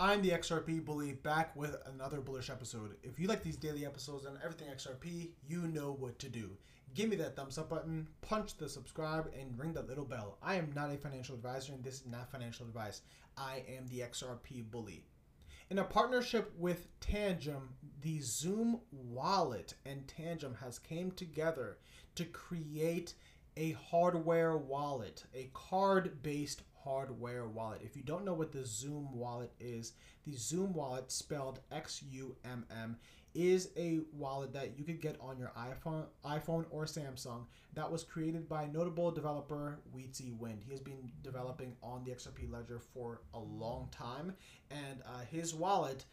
I'm the XRP bully back with another bullish episode. If you like these daily episodes and everything XRP, you know what to do. Give me that thumbs up button, punch the subscribe, and ring that little bell. I am not a financial advisor, and this is not financial advice. I am the XRP bully. In a partnership with Tangem, the Xumm wallet and Tangem has came together to create a hardware wallet, a card-based hardware wallet. If you don't know what the Xumm wallet is, the Xumm wallet, spelled X U M M, is a wallet that you could get on your iPhone, iPhone or Samsung. That was created by notable developer Wietse Wind. He has been developing on the XRP Ledger for a long time, and uh, his wallet.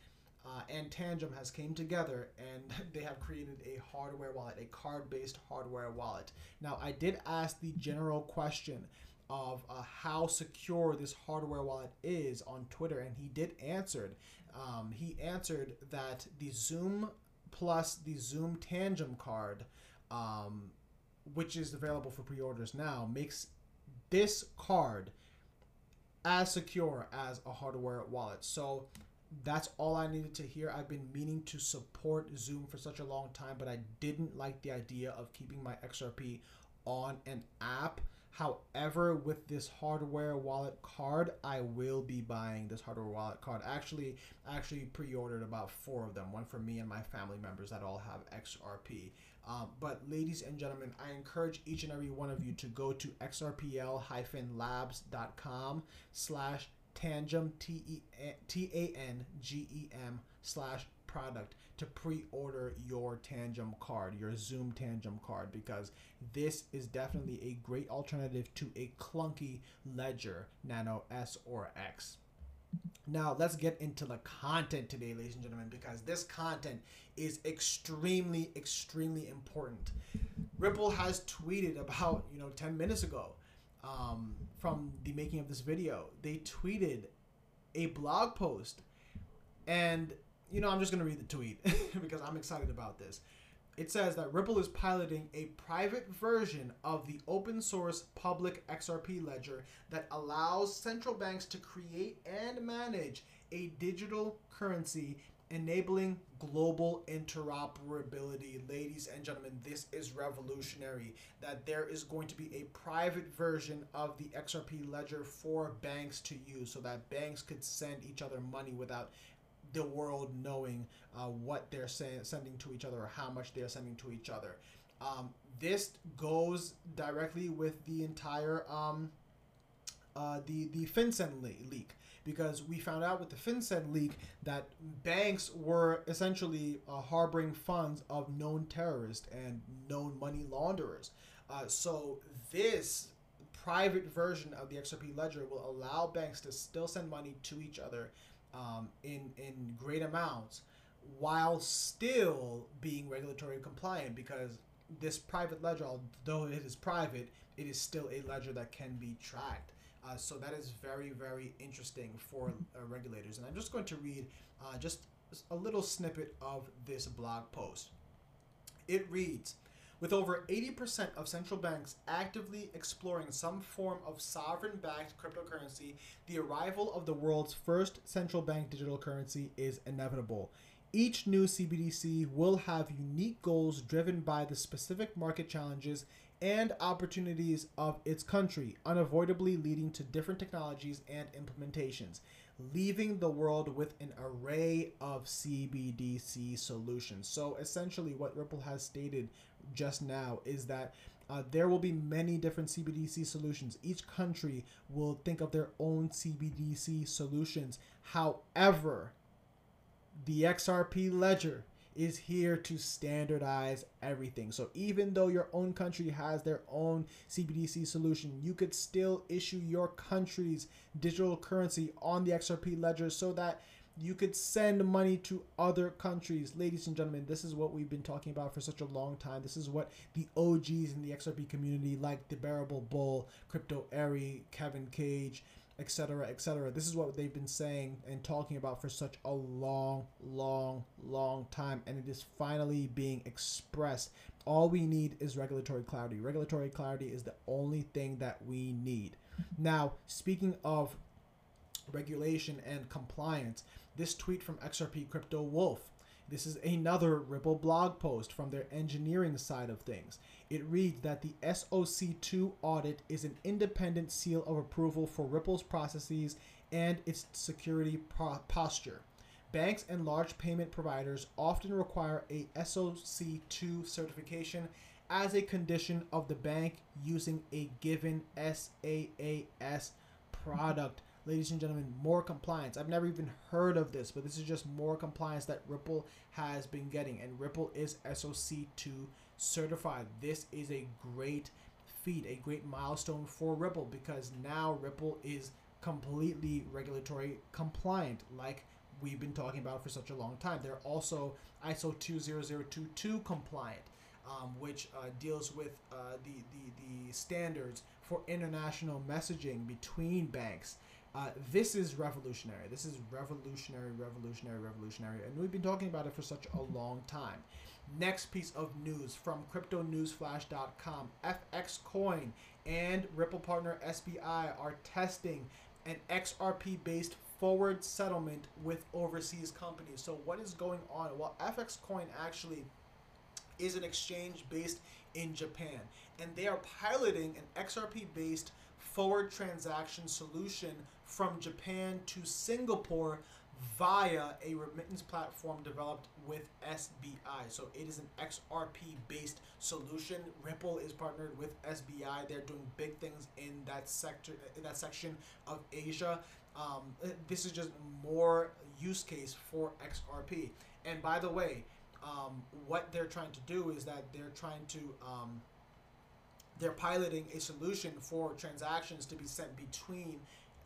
Uh, and Tangem has came together and they have created a hardware wallet, a card-based hardware wallet. Now, I did ask the general question of uh, how secure this hardware wallet is on Twitter, and he did answer. Um, he answered that the Xumm plus the Xumm Tangem card, um, which is available for pre-orders now, makes this card as secure as a hardware wallet. So that's all I needed to hear. I've been meaning to support Xumm for such a long time, but I didn't like the idea of keeping my XRP on an app However, with this hardware wallet card, I will be buying this hardware wallet card. Actually, actually pre-ordered about four of them. One for me and my family members that all have XRP. Um, but ladies and gentlemen, I encourage each and every one of you to go to xrpl-labs.com slash tangem, T-A-N-G-E-M slash product to pre-order your Tangem card, your Xumm Tangem card, because this is definitely a great alternative to a clunky Ledger Nano S or X. Now, let's get into the content today, ladies and gentlemen, because this content is extremely, extremely important. Ripple has tweeted about, you know, 10 minutes ago um, from the making of this video. They tweeted a blog post and you know, I'm just going to read the tweet because I'm excited about this. It says that Ripple is piloting a private version of the open source public XRP ledger that allows central banks to create and manage a digital currency enabling global interoperability. Ladies and gentlemen, this is revolutionary. That there is going to be a private version of the XRP ledger for banks to use so that banks could send each other money without the world knowing uh, what they're sending to each other or how much they're sending to each other. Um, this goes directly with the entire um, uh, the the FinCEN le- leak because we found out with the FinCEN leak that banks were essentially uh, harboring funds of known terrorists and known money launderers. Uh, so this private version of the XRP ledger will allow banks to still send money to each other um, in in great amounts while still being regulatory compliant because this private ledger although it is private it is still a ledger that can be tracked uh, so that is very very interesting for uh, regulators and i'm just going to read uh, just a little snippet of this blog post it reads with over 80% of central banks actively exploring some form of sovereign backed cryptocurrency, the arrival of the world's first central bank digital currency is inevitable. Each new CBDC will have unique goals driven by the specific market challenges and opportunities of its country, unavoidably leading to different technologies and implementations leaving the world with an array of CBDC solutions. So essentially, what Ripple has stated just now is that uh, there will be many different CBDC solutions. Each country will think of their own CBDC solutions. However, the XRP ledger is here to standardize everything. So even though your own country has their own CBDC solution, you could still issue your country's digital currency on the XRP ledger so that you could send money to other countries. Ladies and gentlemen, this is what we've been talking about for such a long time. This is what the OGs in the XRP community, like the Bearable Bull, Crypto Eri, Kevin Cage, etc., etc. This is what they've been saying and talking about for such a long, long, long time, and it is finally being expressed. All we need is regulatory clarity. Regulatory clarity is the only thing that we need. Now, speaking of regulation and compliance. This tweet from XRP Crypto Wolf. This is another Ripple blog post from their engineering side of things. It reads that the SOC2 audit is an independent seal of approval for Ripple's processes and its security posture. Banks and large payment providers often require a SOC2 certification as a condition of the bank using a given SaaS product. Ladies and gentlemen, more compliance. I've never even heard of this, but this is just more compliance that Ripple has been getting, and Ripple is SOC2 certified. This is a great feat, a great milestone for Ripple because now Ripple is completely regulatory compliant, like we've been talking about for such a long time. They're also ISO 20022 compliant um, which uh, deals with uh, the, the, the standards for international messaging between banks. Uh, this is revolutionary. This is revolutionary, revolutionary, revolutionary. And we've been talking about it for such a long time. Next piece of news from cryptonewsflash.com FX Coin and Ripple partner SBI are testing an XRP based forward settlement with overseas companies. So, what is going on? Well, FX Coin actually is an exchange based in Japan, and they are piloting an XRP based forward transaction solution from Japan to Singapore via a remittance platform developed with SBI. So it is an XRP based solution. Ripple is partnered with SBI. They're doing big things in that sector in that section of Asia. Um, this is just more use case for XRP. And by the way, um, what they're trying to do is that they're trying to um, they're piloting a solution for transactions to be sent between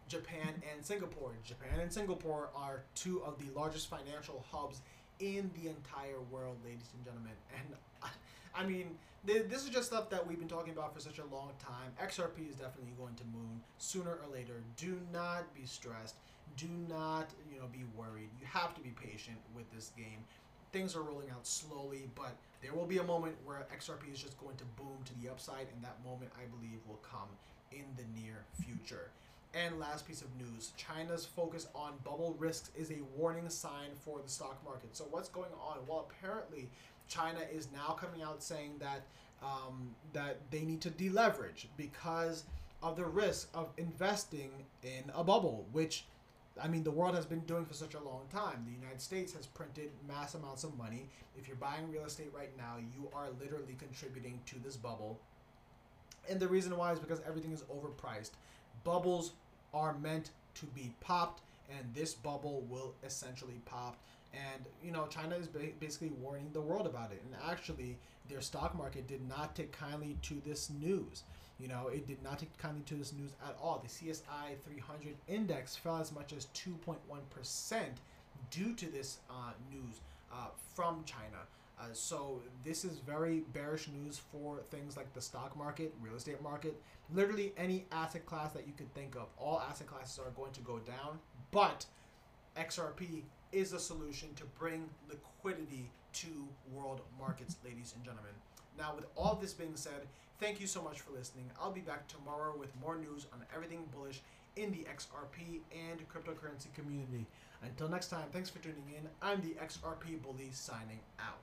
Japan and Singapore. Japan and Singapore are two of the largest financial hubs in the entire world, ladies and gentlemen. And I mean, this is just stuff that we've been talking about for such a long time. XRP is definitely going to moon sooner or later. Do not be stressed. Do not, you know, be worried. You have to be patient with this game things are rolling out slowly, but there will be a moment where XRP is just going to boom to the upside, and that moment I believe will come in the near future. And last piece of news China's focus on bubble risks is a warning sign for the stock market. So, what's going on? Well, apparently, China is now coming out saying that um, that they need to deleverage because of the risk of investing in a bubble, which I mean, the world has been doing for such a long time. The United States has printed mass amounts of money. If you're buying real estate right now, you are literally contributing to this bubble. And the reason why is because everything is overpriced. Bubbles are meant to be popped, and this bubble will essentially pop. And, you know, China is basically warning the world about it. And actually, their stock market did not take kindly to this news. You know, it did not take kindly to this news at all. The CSI 300 index fell as much as 2.1% due to this uh, news uh, from China. Uh, so this is very bearish news for things like the stock market, real estate market, literally any asset class that you could think of. All asset classes are going to go down, but XRP is a solution to bring liquidity to world markets, ladies and gentlemen. Now, with all this being said, thank you so much for listening. I'll be back tomorrow with more news on everything bullish in the XRP and cryptocurrency community. Until next time, thanks for tuning in. I'm the XRP Bully signing out.